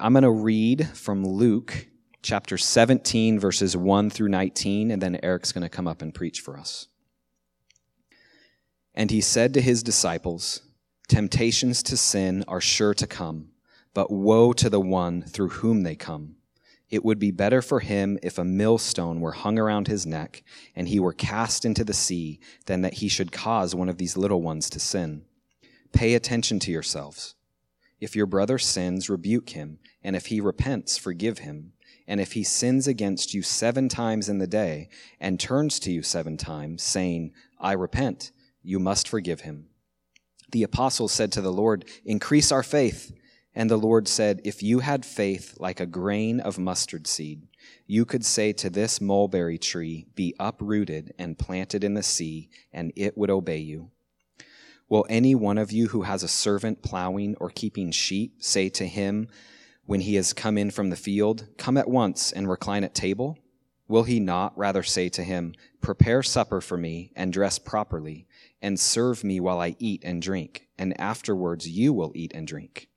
I'm going to read from Luke chapter 17, verses 1 through 19, and then Eric's going to come up and preach for us. And he said to his disciples, Temptations to sin are sure to come, but woe to the one through whom they come. It would be better for him if a millstone were hung around his neck and he were cast into the sea than that he should cause one of these little ones to sin. Pay attention to yourselves. If your brother sins, rebuke him, and if he repents, forgive him. And if he sins against you seven times in the day, and turns to you seven times, saying, I repent, you must forgive him. The apostles said to the Lord, Increase our faith. And the Lord said, If you had faith like a grain of mustard seed, you could say to this mulberry tree, Be uprooted and planted in the sea, and it would obey you. Will any one of you who has a servant plowing or keeping sheep say to him when he has come in from the field, Come at once and recline at table? Will he not rather say to him, Prepare supper for me and dress properly, and serve me while I eat and drink, and afterwards you will eat and drink?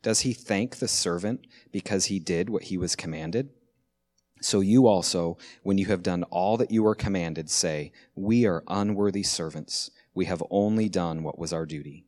Does he thank the servant because he did what he was commanded? So you also, when you have done all that you were commanded, say, We are unworthy servants we have only done what was our duty.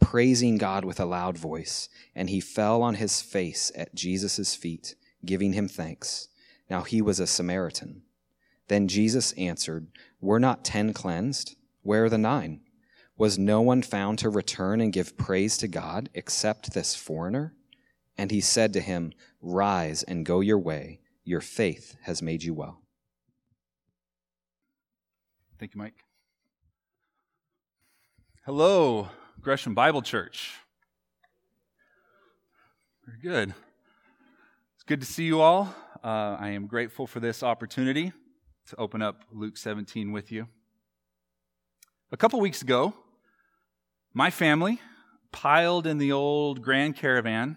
praising God with a loud voice, and he fell on his face at Jesus' feet, giving him thanks. Now he was a Samaritan. Then Jesus answered, Were not ten cleansed? Where are the nine? Was no one found to return and give praise to God except this foreigner? And he said to him, Rise and go your way. Your faith has made you well. Thank you, Mike. Hello. Gresham Bible Church. Very good. It's good to see you all. Uh, I am grateful for this opportunity to open up Luke 17 with you. A couple weeks ago, my family piled in the old Grand Caravan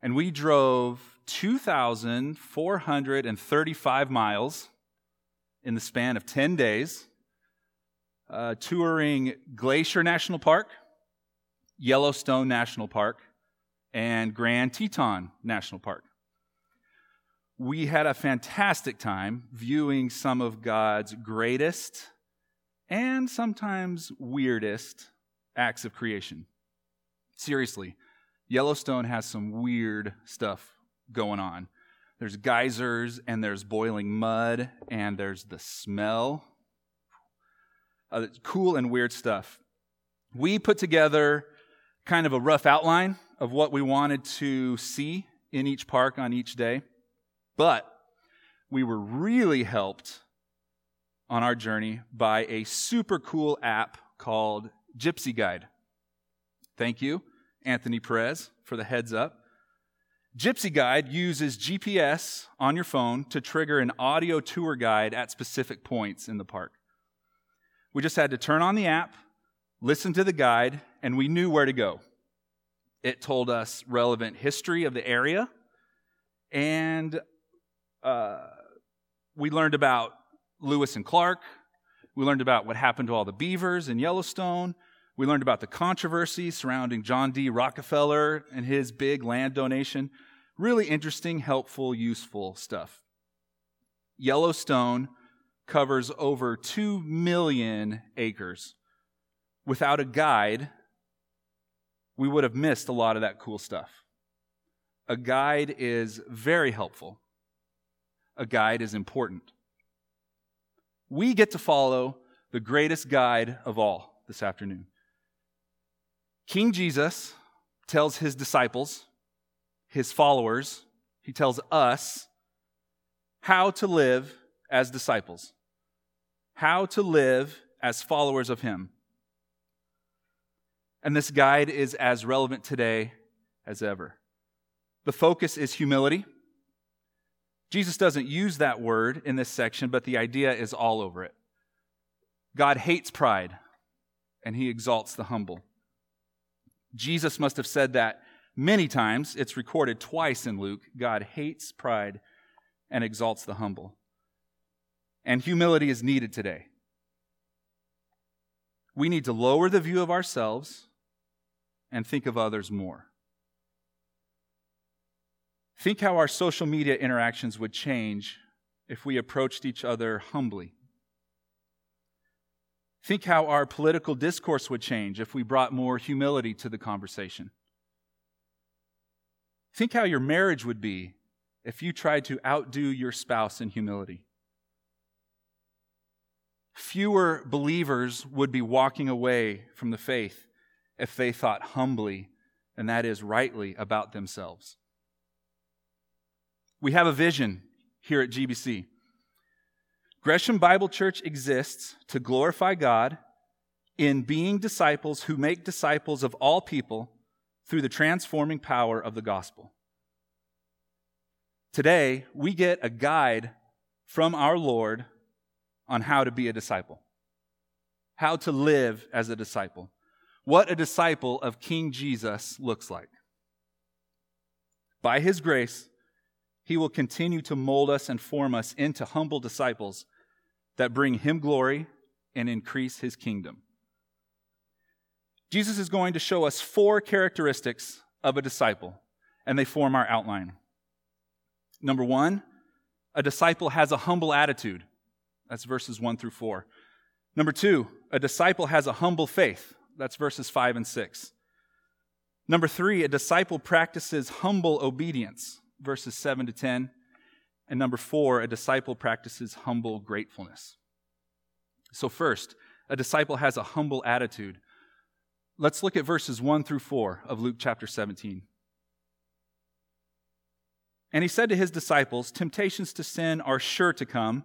and we drove 2,435 miles in the span of 10 days uh, touring Glacier National Park, Yellowstone National Park, and Grand Teton National Park. We had a fantastic time viewing some of God's greatest and sometimes weirdest acts of creation. Seriously, Yellowstone has some weird stuff going on. There's geysers and there's boiling mud and there's the smell uh, cool and weird stuff. We put together kind of a rough outline of what we wanted to see in each park on each day, but we were really helped on our journey by a super cool app called Gypsy Guide. Thank you, Anthony Perez, for the heads up. Gypsy Guide uses GPS on your phone to trigger an audio tour guide at specific points in the park. We just had to turn on the app, listen to the guide, and we knew where to go. It told us relevant history of the area, and uh, we learned about Lewis and Clark. We learned about what happened to all the beavers in Yellowstone. We learned about the controversy surrounding John D. Rockefeller and his big land donation. Really interesting, helpful, useful stuff. Yellowstone covers over 2 million acres. Without a guide, we would have missed a lot of that cool stuff. A guide is very helpful. A guide is important. We get to follow the greatest guide of all this afternoon. King Jesus tells his disciples, his followers, he tells us how to live as disciples how to live as followers of Him. And this guide is as relevant today as ever. The focus is humility, Jesus doesn't use that word in this section, but the idea is all over it. God hates pride, and he exalts the humble. Jesus must have said that many times. It's recorded twice in Luke. God hates pride and exalts the humble. And humility is needed today. We need to lower the view of ourselves and think of others more. Think how our social media interactions would change if we approached each other humbly. Think how our political discourse would change if we brought more humility to the conversation. Think how your marriage would be if you tried to outdo your spouse in humility. Fewer believers would be walking away from the faith if they thought humbly, and that is rightly, about themselves. We have a vision here at GBC. Gresham Bible Church exists to glorify God in being disciples who make disciples of all people through the transforming power of the gospel. Today, we get a guide from our Lord on how to be a disciple, how to live as a disciple, what a disciple of King Jesus looks like. By his grace, he will continue to mold us and form us into humble disciples that bring him glory and increase his kingdom. Jesus is going to show us four characteristics of a disciple, and they form our outline. Number one, a disciple has a humble attitude. That's verses one through four. Number two, a disciple has a humble faith. That's verses five and six. Number three, a disciple practices humble obedience. Verses seven to 10. And number four, a disciple practices humble gratefulness. So, first, a disciple has a humble attitude. Let's look at verses 1 through 4 of Luke chapter 17. And he said to his disciples, Temptations to sin are sure to come,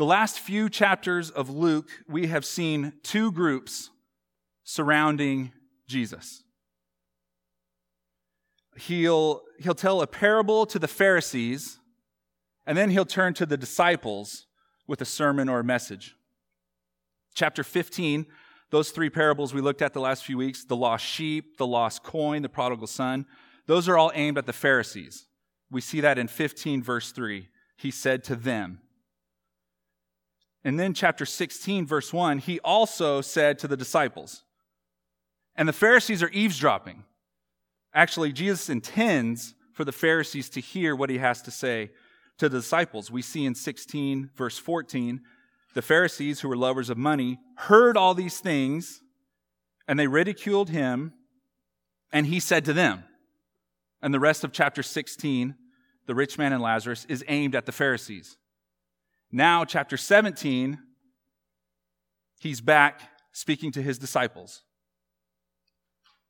The last few chapters of Luke, we have seen two groups surrounding Jesus. He'll, he'll tell a parable to the Pharisees, and then he'll turn to the disciples with a sermon or a message. Chapter 15 those three parables we looked at the last few weeks the lost sheep, the lost coin, the prodigal son those are all aimed at the Pharisees. We see that in 15, verse 3. He said to them. And then, chapter 16, verse 1, he also said to the disciples. And the Pharisees are eavesdropping. Actually, Jesus intends for the Pharisees to hear what he has to say to the disciples. We see in 16, verse 14, the Pharisees, who were lovers of money, heard all these things and they ridiculed him, and he said to them, and the rest of chapter 16, the rich man and Lazarus, is aimed at the Pharisees. Now, chapter 17, he's back speaking to his disciples.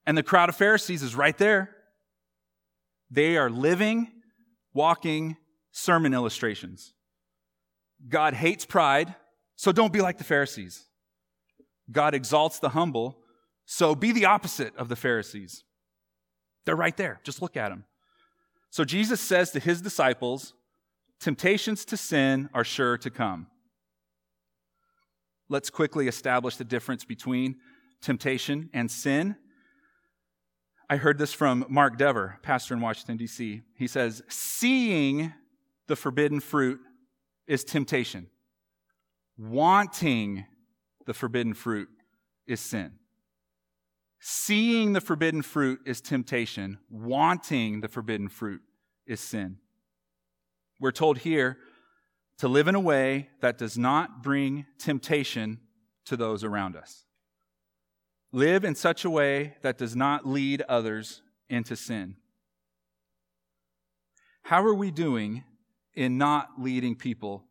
And the crowd of Pharisees is right there. They are living, walking sermon illustrations. God hates pride, so don't be like the Pharisees. God exalts the humble, so be the opposite of the Pharisees. They're right there. Just look at them. So Jesus says to his disciples, Temptations to sin are sure to come. Let's quickly establish the difference between temptation and sin. I heard this from Mark Dever, pastor in Washington, D.C. He says, Seeing the forbidden fruit is temptation wanting the forbidden fruit is sin. Seeing the forbidden fruit is temptation. Wanting the forbidden fruit is sin. We're told here to live in a way that does not bring temptation to those around us. Live in such a way that does not lead others into sin. How are we doing in not leading people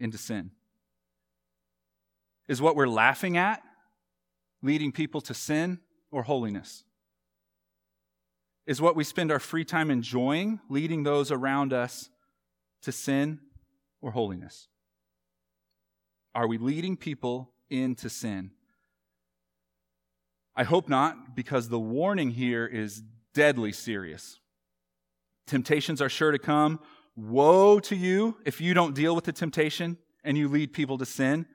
into sin? Is what we're laughing at leading people to sin or holiness? Is what we spend our free time enjoying leading those around us to sin or holiness? Are we leading people into sin? I hope not, because the warning here is deadly serious. Temptations are sure to come. Woe to you if you don't deal with the temptation and you lead people to sin.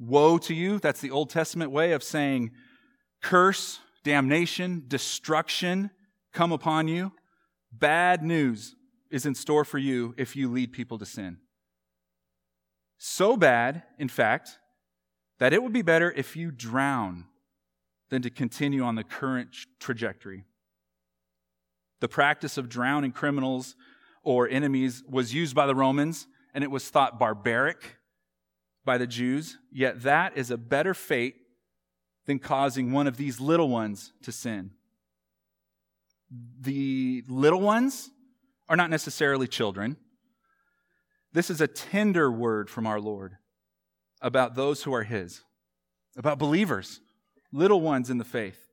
Woe to you. That's the Old Testament way of saying curse, damnation, destruction come upon you. Bad news is in store for you if you lead people to sin. So bad, in fact, that it would be better if you drown than to continue on the current trajectory. The practice of drowning criminals or enemies was used by the Romans, and it was thought barbaric by the Jews, yet that is a better fate than causing one of these little ones to sin. The little ones are not necessarily children. This is a tender word from our Lord about those who are His, about believers, little ones in the faith.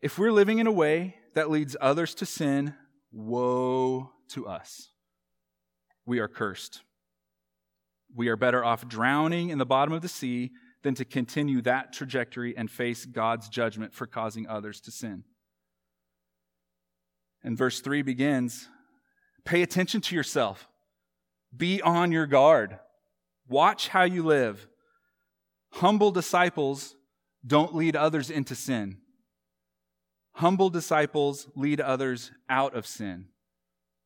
If we're living in a way that leads others to sin, woe to us. We are cursed. We are better off drowning in the bottom of the sea than to continue that trajectory and face God's judgment for causing others to sin. And verse 3 begins Pay attention to yourself, be on your guard, watch how you live. Humble disciples don't lead others into sin. Humble disciples lead others out of sin.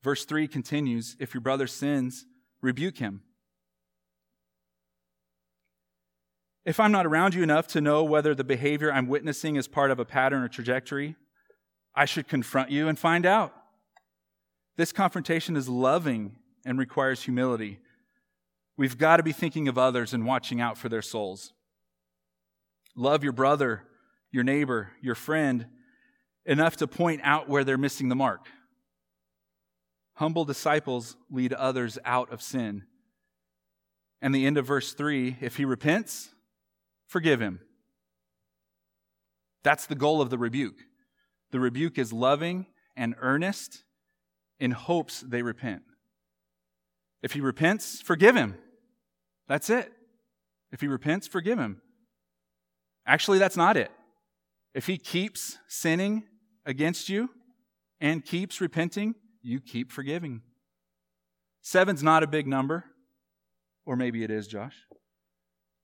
Verse 3 continues If your brother sins, rebuke him. If I'm not around you enough to know whether the behavior I'm witnessing is part of a pattern or trajectory, I should confront you and find out. This confrontation is loving and requires humility. We've got to be thinking of others and watching out for their souls. Love your brother, your neighbor, your friend enough to point out where they're missing the mark. Humble disciples lead others out of sin. And the end of verse 3 if he repents, forgive him. That's the goal of the rebuke. The rebuke is loving and earnest in hopes they repent. If he repents, forgive him. That's it. If he repents, forgive him. Actually, that's not it. If he keeps sinning against you and keeps repenting, you keep forgiving. Seven's not a big number, or maybe it is, Josh.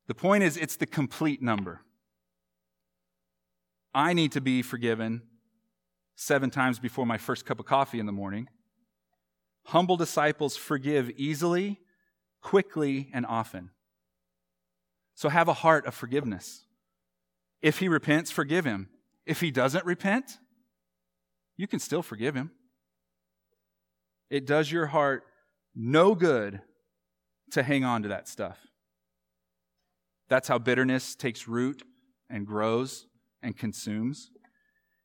The point is, it's the complete number. I need to be forgiven seven times before my first cup of coffee in the morning. Humble disciples forgive easily, quickly, and often. So have a heart of forgiveness. If he repents, forgive him. If he doesn't repent, you can still forgive him. It does your heart no good to hang on to that stuff. That's how bitterness takes root and grows and consumes.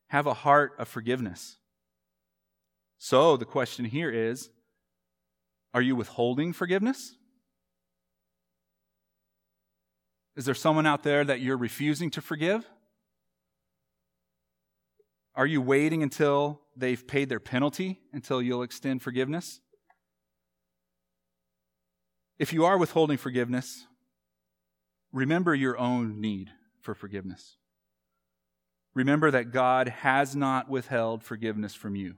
Have a heart of forgiveness. So the question here is are you withholding forgiveness? Is there someone out there that you're refusing to forgive? Are you waiting until they've paid their penalty until you'll extend forgiveness? If you are withholding forgiveness, remember your own need for forgiveness. Remember that God has not withheld forgiveness from you.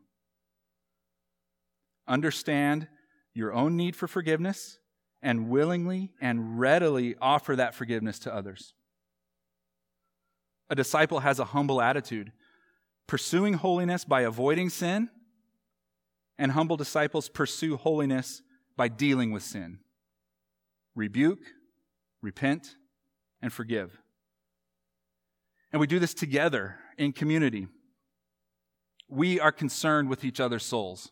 Understand your own need for forgiveness and willingly and readily offer that forgiveness to others. A disciple has a humble attitude pursuing holiness by avoiding sin, and humble disciples pursue holiness by dealing with sin. Rebuke, repent, and forgive. And we do this together in community. We are concerned with each other's souls.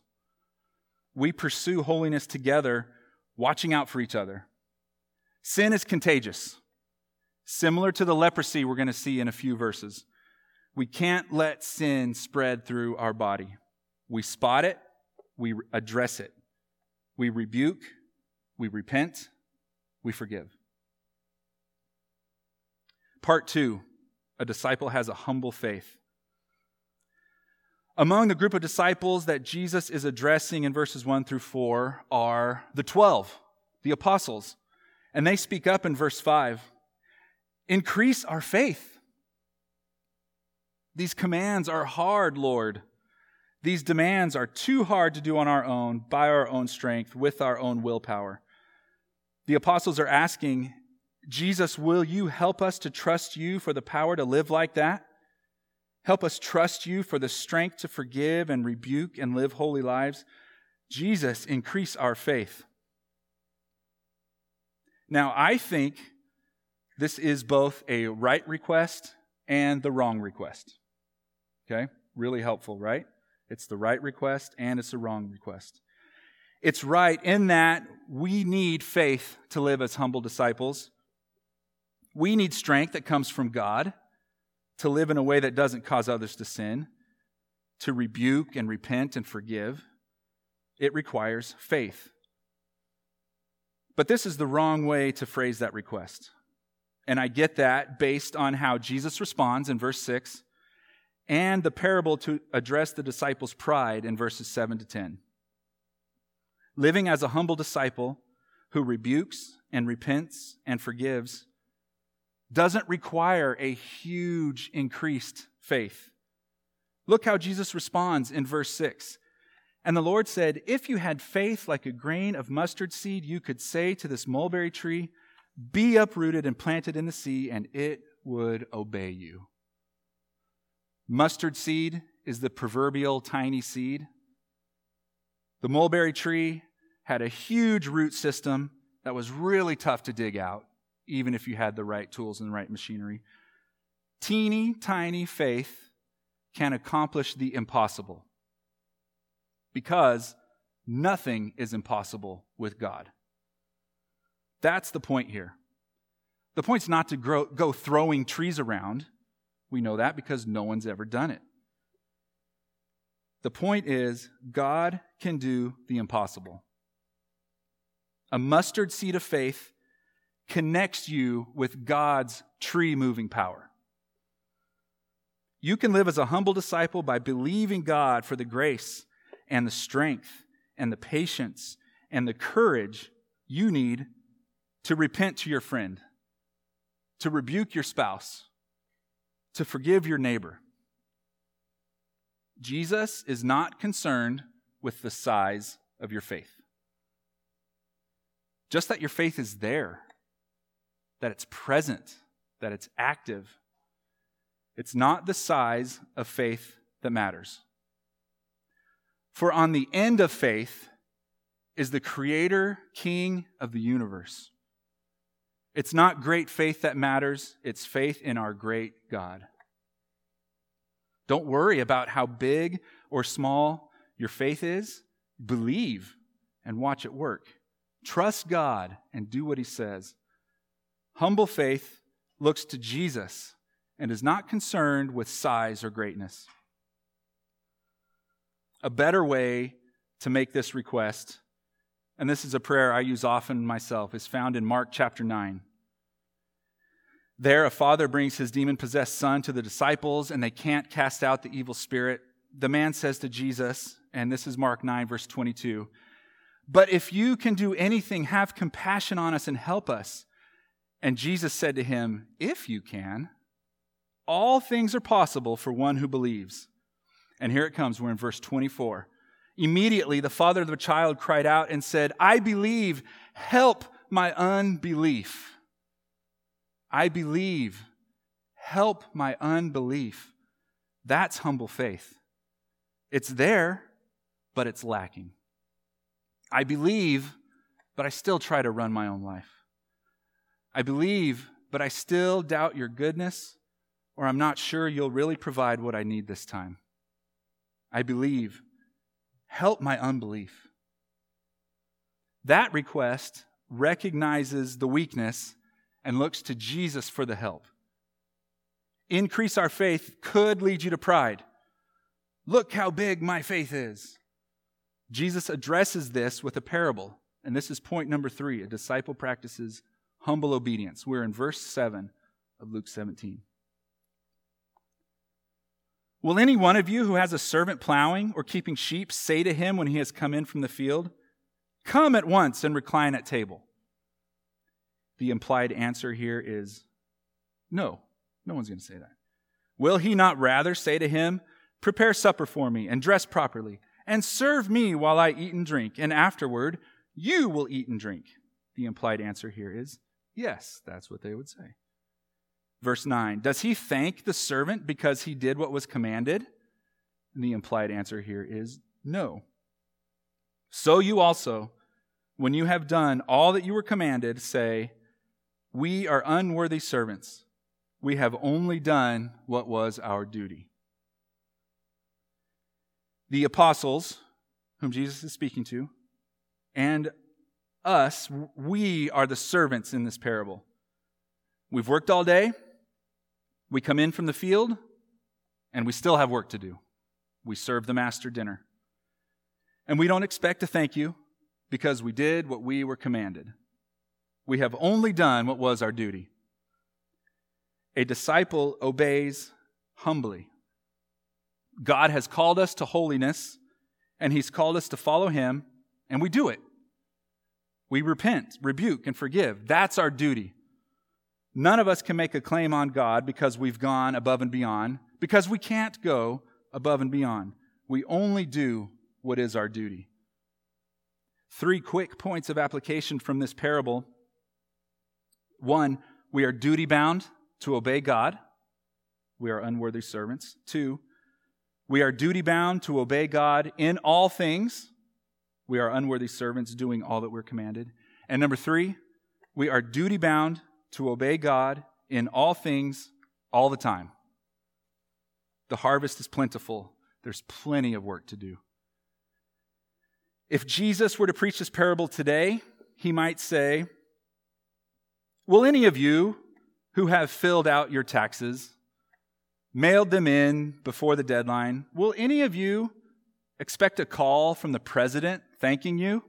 We pursue holiness together, watching out for each other. Sin is contagious, similar to the leprosy we're going to see in a few verses. We can't let sin spread through our body. We spot it, we address it. We rebuke, we repent, we forgive. Part two a disciple has a humble faith. Among the group of disciples that Jesus is addressing in verses 1 through 4 are the 12, the apostles. And they speak up in verse 5 Increase our faith. These commands are hard, Lord. These demands are too hard to do on our own, by our own strength, with our own willpower. The apostles are asking, Jesus, will you help us to trust you for the power to live like that? Help us trust you for the strength to forgive and rebuke and live holy lives. Jesus, increase our faith. Now, I think this is both a right request and the wrong request. Okay? Really helpful, right? It's the right request and it's the wrong request. It's right in that we need faith to live as humble disciples. We need strength that comes from God to live in a way that doesn't cause others to sin, to rebuke and repent and forgive. It requires faith. But this is the wrong way to phrase that request. And I get that based on how Jesus responds in verse 6 and the parable to address the disciples' pride in verses 7 to 10. Living as a humble disciple who rebukes and repents and forgives doesn't require a huge increased faith. Look how Jesus responds in verse 6. And the Lord said, If you had faith like a grain of mustard seed, you could say to this mulberry tree, Be uprooted and planted in the sea, and it would obey you. Mustard seed is the proverbial tiny seed. The mulberry tree had a huge root system that was really tough to dig out even if you had the right tools and the right machinery. Teeny tiny faith can accomplish the impossible because nothing is impossible with God. That's the point here. The point's not to grow, go throwing trees around. We know that because no one's ever done it. The point is, God can do the impossible. A mustard seed of faith connects you with God's tree moving power. You can live as a humble disciple by believing God for the grace and the strength and the patience and the courage you need to repent to your friend, to rebuke your spouse, to forgive your neighbor. Jesus is not concerned with the size of your faith. Just that your faith is there that it's present, that it's active. It's not the size of faith that matters. For on the end of faith is the creator, king of the universe. It's not great faith that matters, it's faith in our great God. Don't worry about how big or small your faith is. Believe and watch it work. Trust God and do what He says. Humble faith looks to Jesus and is not concerned with size or greatness. A better way to make this request, and this is a prayer I use often myself, is found in Mark chapter 9. There, a father brings his demon possessed son to the disciples, and they can't cast out the evil spirit. The man says to Jesus, and this is Mark 9, verse 22, But if you can do anything, have compassion on us and help us. And Jesus said to him, If you can, all things are possible for one who believes. And here it comes. We're in verse 24. Immediately, the father of the child cried out and said, I believe, help my unbelief. I believe, help my unbelief. That's humble faith. It's there, but it's lacking. I believe, but I still try to run my own life. I believe, but I still doubt your goodness, or I'm not sure you'll really provide what I need this time. I believe. Help my unbelief. That request recognizes the weakness and looks to Jesus for the help. Increase our faith could lead you to pride. Look how big my faith is. Jesus addresses this with a parable. And this is point number three a disciple practices humble obedience. We're in verse 7 of Luke 17. Will any one of you who has a servant plowing or keeping sheep say to him when he has come in from the field, Come at once and recline at table? The implied answer here is no. No one's going to say that. Will he not rather say to him, Prepare supper for me and dress properly, and serve me while I eat and drink, and afterward you will eat and drink? The implied answer here is yes, that's what they would say. Verse 9 Does he thank the servant because he did what was commanded? And the implied answer here is no. So you also, when you have done all that you were commanded, say, We are unworthy servants. We have only done what was our duty. The apostles, whom Jesus is speaking to, and us, we are the servants in this parable. We've worked all day. We come in from the field and we still have work to do. We serve the master dinner. And we don't expect to thank you because we did what we were commanded. We have only done what was our duty. A disciple obeys humbly. God has called us to holiness, and He's called us to follow Him, and we do it. We repent, rebuke, and forgive. That's our duty. None of us can make a claim on God because we've gone above and beyond, because we can't go above and beyond. We only do what is our duty. Three quick points of application from this parable. One, we are duty bound to obey God. We are unworthy servants. Two, we are duty bound to obey God in all things. We are unworthy servants doing all that we're commanded. And number three, we are duty bound to obey God in all things all the time. The harvest is plentiful, there's plenty of work to do. If Jesus were to preach this parable today, he might say, Will any of you who have filled out your taxes, mailed them in before the deadline, will any of you expect a call from the president thanking you?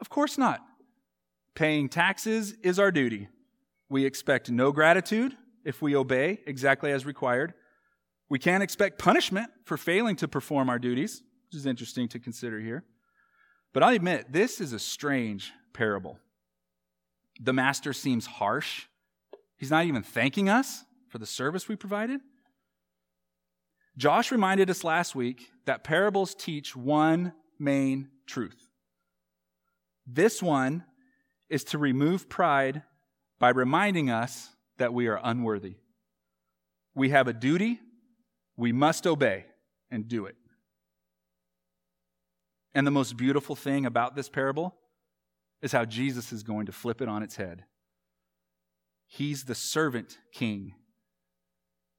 Of course not. Paying taxes is our duty. We expect no gratitude if we obey exactly as required. We can't expect punishment for failing to perform our duties, which is interesting to consider here. But I admit, this is a strange parable. The master seems harsh. He's not even thanking us for the service we provided. Josh reminded us last week that parables teach one main truth. This one is to remove pride by reminding us that we are unworthy. We have a duty, we must obey and do it. And the most beautiful thing about this parable is how Jesus is going to flip it on its head. He's the servant king.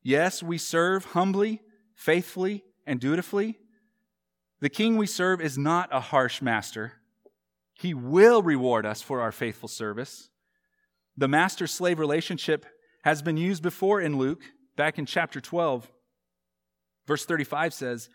Yes, we serve humbly, faithfully, and dutifully. The king we serve is not a harsh master. He will reward us for our faithful service. The master slave relationship has been used before in Luke, back in chapter 12. Verse 35 says,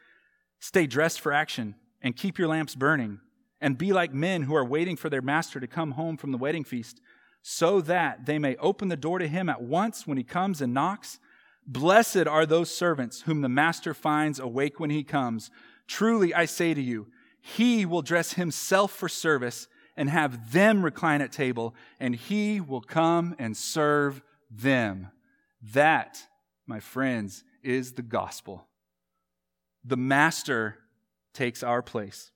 Stay dressed for action and keep your lamps burning, and be like men who are waiting for their master to come home from the wedding feast, so that they may open the door to him at once when he comes and knocks. Blessed are those servants whom the master finds awake when he comes. Truly, I say to you, he will dress himself for service and have them recline at table, and he will come and serve them. That, my friends, is the gospel. The master takes our place.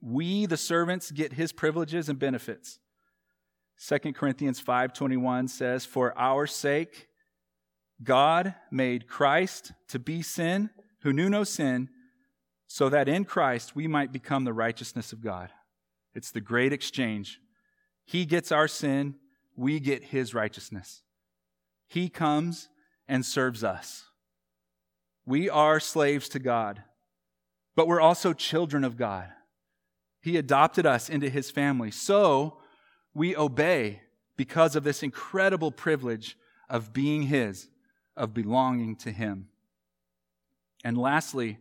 We, the servants, get his privileges and benefits. 2 Corinthians 5:21 says, "For our sake God made Christ to be sin, who knew no sin, so that in Christ we might become the righteousness of God." It's the great exchange. He gets our sin, we get his righteousness. He comes and serves us. We are slaves to God, but we're also children of God. He adopted us into his family. So we obey because of this incredible privilege of being his, of belonging to him. And lastly,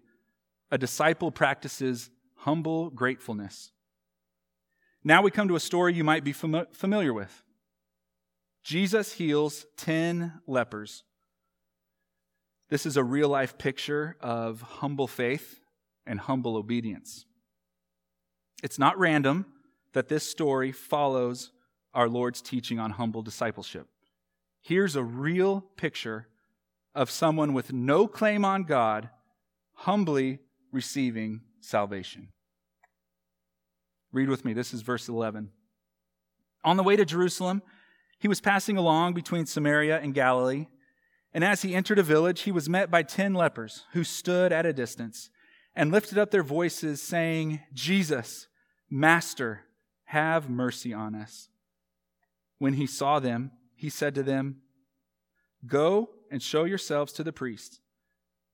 a disciple practices humble gratefulness. Now we come to a story you might be fam- familiar with. Jesus heals 10 lepers. This is a real life picture of humble faith and humble obedience. It's not random that this story follows our Lord's teaching on humble discipleship. Here's a real picture of someone with no claim on God humbly receiving salvation. Read with me. This is verse 11. On the way to Jerusalem, he was passing along between Samaria and Galilee. And as he entered a village, he was met by ten lepers who stood at a distance and lifted up their voices, saying, Jesus, Master, have mercy on us. When he saw them, he said to them, Go and show yourselves to the priest.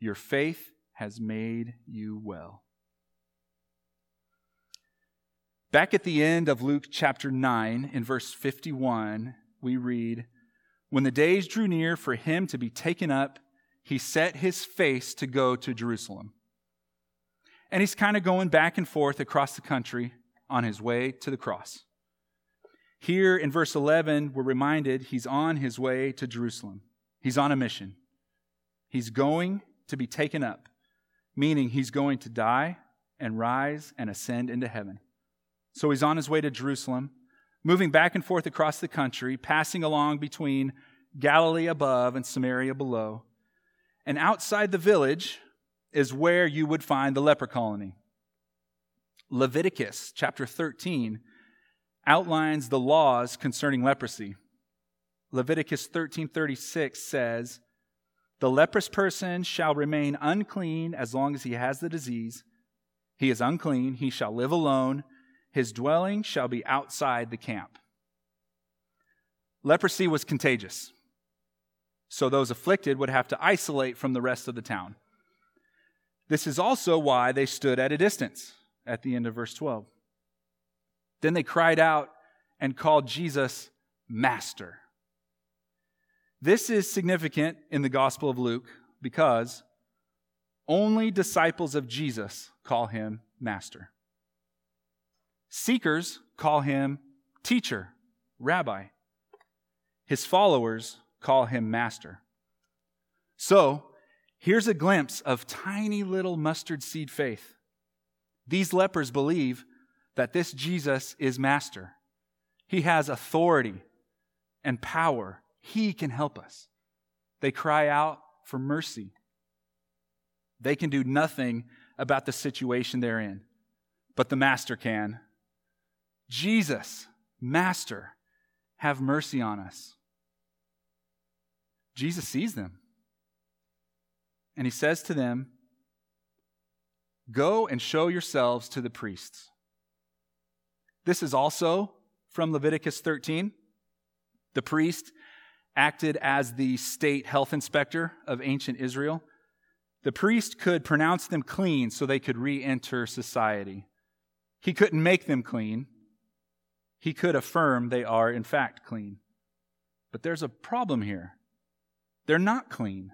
Your faith has made you well. Back at the end of Luke chapter 9, in verse 51, we read, When the days drew near for him to be taken up, he set his face to go to Jerusalem. And he's kind of going back and forth across the country on his way to the cross. Here in verse 11, we're reminded he's on his way to Jerusalem. He's on a mission. He's going to be taken up, meaning he's going to die and rise and ascend into heaven. So he's on his way to Jerusalem, moving back and forth across the country, passing along between Galilee above and Samaria below. And outside the village is where you would find the leper colony. Leviticus chapter 13 outlines the laws concerning leprosy. Leviticus 13:36 says, "The leprous person shall remain unclean as long as he has the disease. He is unclean, he shall live alone, his dwelling shall be outside the camp." Leprosy was contagious. So those afflicted would have to isolate from the rest of the town. This is also why they stood at a distance at the end of verse 12. Then they cried out and called Jesus Master. This is significant in the Gospel of Luke because only disciples of Jesus call him Master. Seekers call him Teacher, Rabbi. His followers call him Master. So, here's a glimpse of tiny little mustard seed faith. These lepers believe that this Jesus is Master. He has authority and power he can help us. They cry out for mercy. They can do nothing about the situation they're in, but the Master can. Jesus, Master, have mercy on us. Jesus sees them. And he says to them, Go and show yourselves to the priests. This is also from Leviticus 13. The priest acted as the state health inspector of ancient Israel. The priest could pronounce them clean so they could re enter society. He couldn't make them clean. He could affirm they are, in fact, clean. But there's a problem here. They're not clean.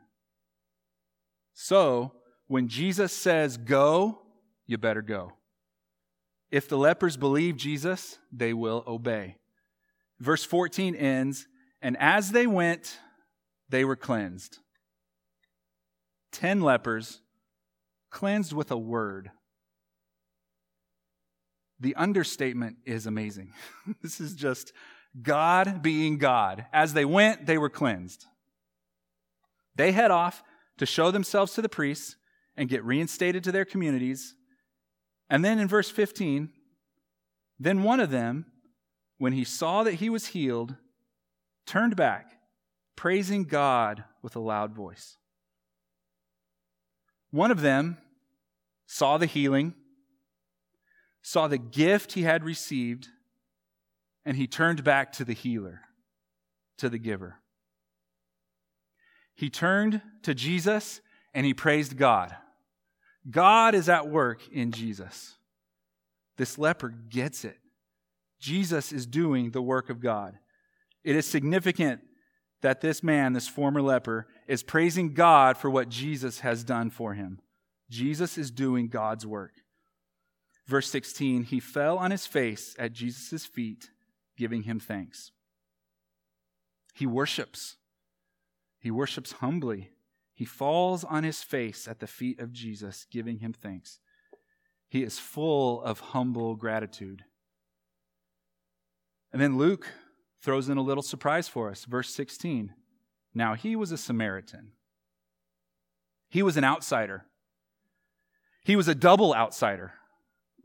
So, when Jesus says go, you better go. If the lepers believe Jesus, they will obey. Verse 14 ends and as they went, they were cleansed. Ten lepers cleansed with a word. The understatement is amazing. this is just God being God. As they went, they were cleansed. They head off to show themselves to the priests and get reinstated to their communities. And then in verse 15, then one of them, when he saw that he was healed, turned back, praising God with a loud voice. One of them saw the healing, saw the gift he had received, and he turned back to the healer, to the giver. He turned to Jesus and he praised God. God is at work in Jesus. This leper gets it. Jesus is doing the work of God. It is significant that this man, this former leper, is praising God for what Jesus has done for him. Jesus is doing God's work. Verse 16, he fell on his face at Jesus' feet, giving him thanks. He worships. He worships humbly. He falls on his face at the feet of Jesus, giving him thanks. He is full of humble gratitude. And then Luke throws in a little surprise for us. Verse 16. Now he was a Samaritan, he was an outsider. He was a double outsider.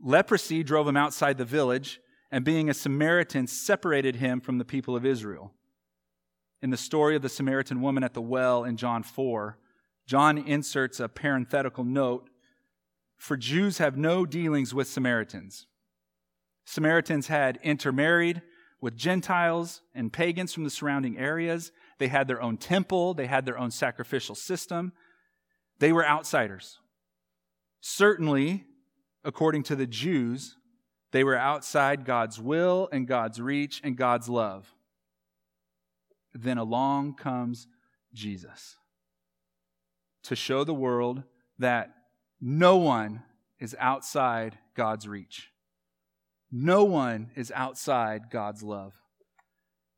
Leprosy drove him outside the village, and being a Samaritan separated him from the people of Israel. In the story of the Samaritan woman at the well in John 4, John inserts a parenthetical note For Jews have no dealings with Samaritans. Samaritans had intermarried with Gentiles and pagans from the surrounding areas. They had their own temple, they had their own sacrificial system. They were outsiders. Certainly, according to the Jews, they were outside God's will and God's reach and God's love. Then along comes Jesus to show the world that no one is outside God's reach. No one is outside God's love.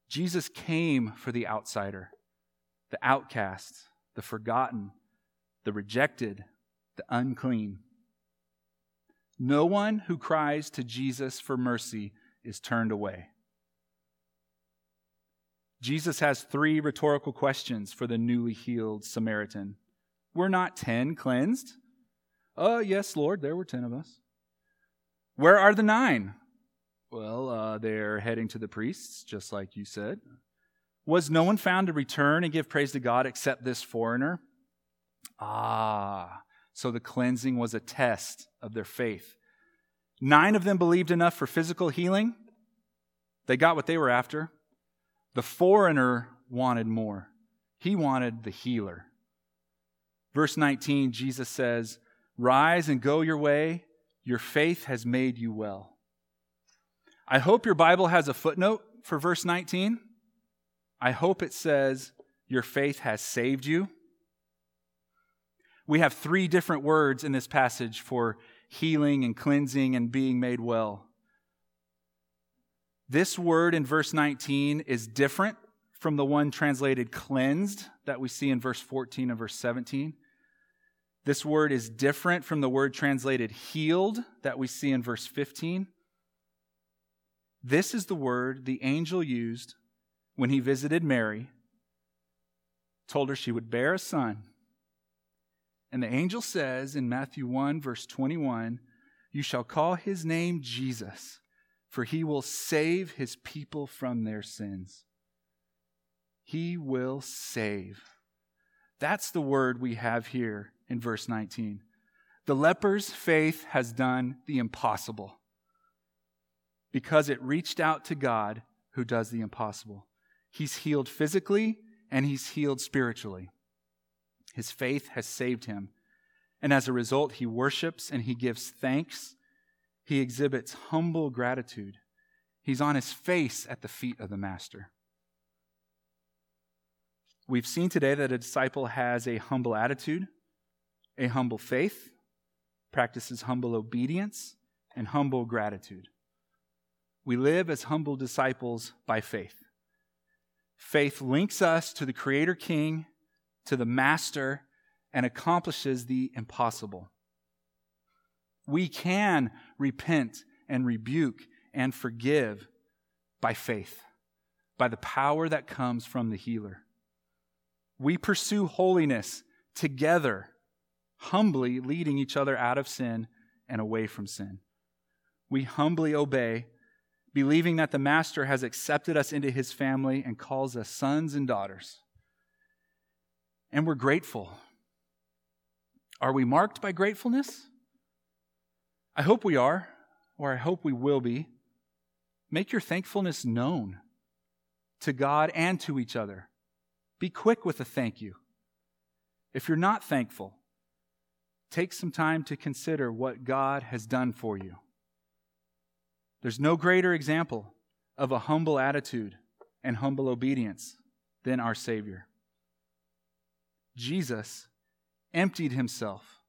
Jesus came for the outsider, the outcast, the forgotten, the rejected, the unclean. No one who cries to Jesus for mercy is turned away. Jesus has three rhetorical questions for the newly healed Samaritan. Were not ten cleansed? Oh, yes, Lord, there were ten of us. Where are the nine? Well, uh, they're heading to the priests, just like you said. Was no one found to return and give praise to God except this foreigner? Ah, so the cleansing was a test of their faith. Nine of them believed enough for physical healing. They got what they were after. The foreigner wanted more, he wanted the healer. Verse 19, Jesus says, Rise and go your way. Your faith has made you well. I hope your Bible has a footnote for verse 19. I hope it says, Your faith has saved you. We have three different words in this passage for healing and cleansing and being made well. This word in verse 19 is different from the one translated cleansed that we see in verse 14 and verse 17. This word is different from the word translated healed that we see in verse 15. This is the word the angel used when he visited Mary, told her she would bear a son and the angel says in Matthew 1, verse 21, You shall call his name Jesus, for he will save his people from their sins. He will save. That's the word we have here in verse 19. The leper's faith has done the impossible because it reached out to God who does the impossible. He's healed physically and he's healed spiritually. His faith has saved him. And as a result, he worships and he gives thanks. He exhibits humble gratitude. He's on his face at the feet of the Master. We've seen today that a disciple has a humble attitude, a humble faith, practices humble obedience, and humble gratitude. We live as humble disciples by faith. Faith links us to the Creator King to the master and accomplishes the impossible. We can repent and rebuke and forgive by faith, by the power that comes from the healer. We pursue holiness together, humbly leading each other out of sin and away from sin. We humbly obey, believing that the Master has accepted us into his family and calls us sons and daughters and we're grateful. Are we marked by gratefulness? I hope we are. or I hope we will be, make your thankfulness known to God and to each other. Be quick with a thank you. If you're not thankful, take some time to consider what God has done for you. There's no greater example of a humble attitude and humble obedience than our Savior. Jesus emptied himself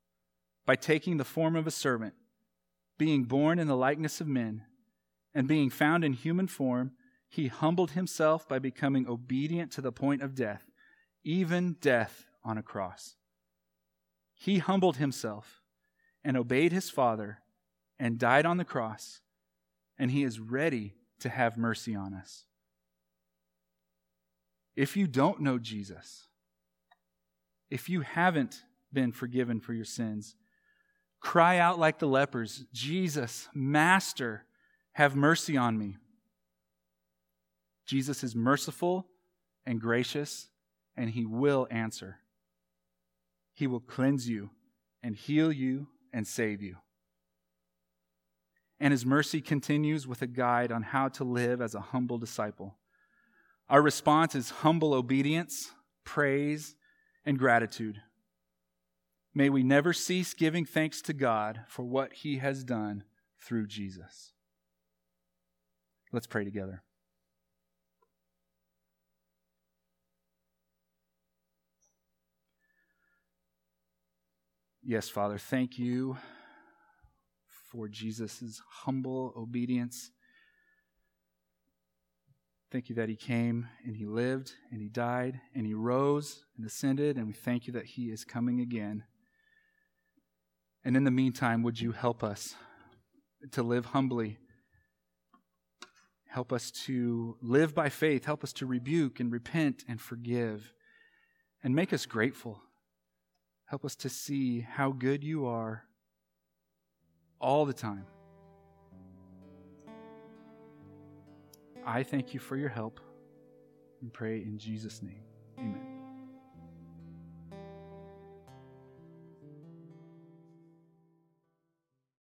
by taking the form of a servant, being born in the likeness of men, and being found in human form, he humbled himself by becoming obedient to the point of death, even death on a cross. He humbled himself and obeyed his Father and died on the cross, and he is ready to have mercy on us. If you don't know Jesus, if you haven't been forgiven for your sins, cry out like the lepers Jesus, Master, have mercy on me. Jesus is merciful and gracious, and he will answer. He will cleanse you and heal you and save you. And his mercy continues with a guide on how to live as a humble disciple. Our response is humble obedience, praise, and gratitude. May we never cease giving thanks to God for what he has done through Jesus. Let's pray together. Yes, Father, thank you for Jesus' humble obedience. Thank you that he came and he lived and he died and he rose and ascended, and we thank you that he is coming again. And in the meantime, would you help us to live humbly? Help us to live by faith. Help us to rebuke and repent and forgive. And make us grateful Help us to see how good you are all the time. I thank you for your help and pray in Jesus' name.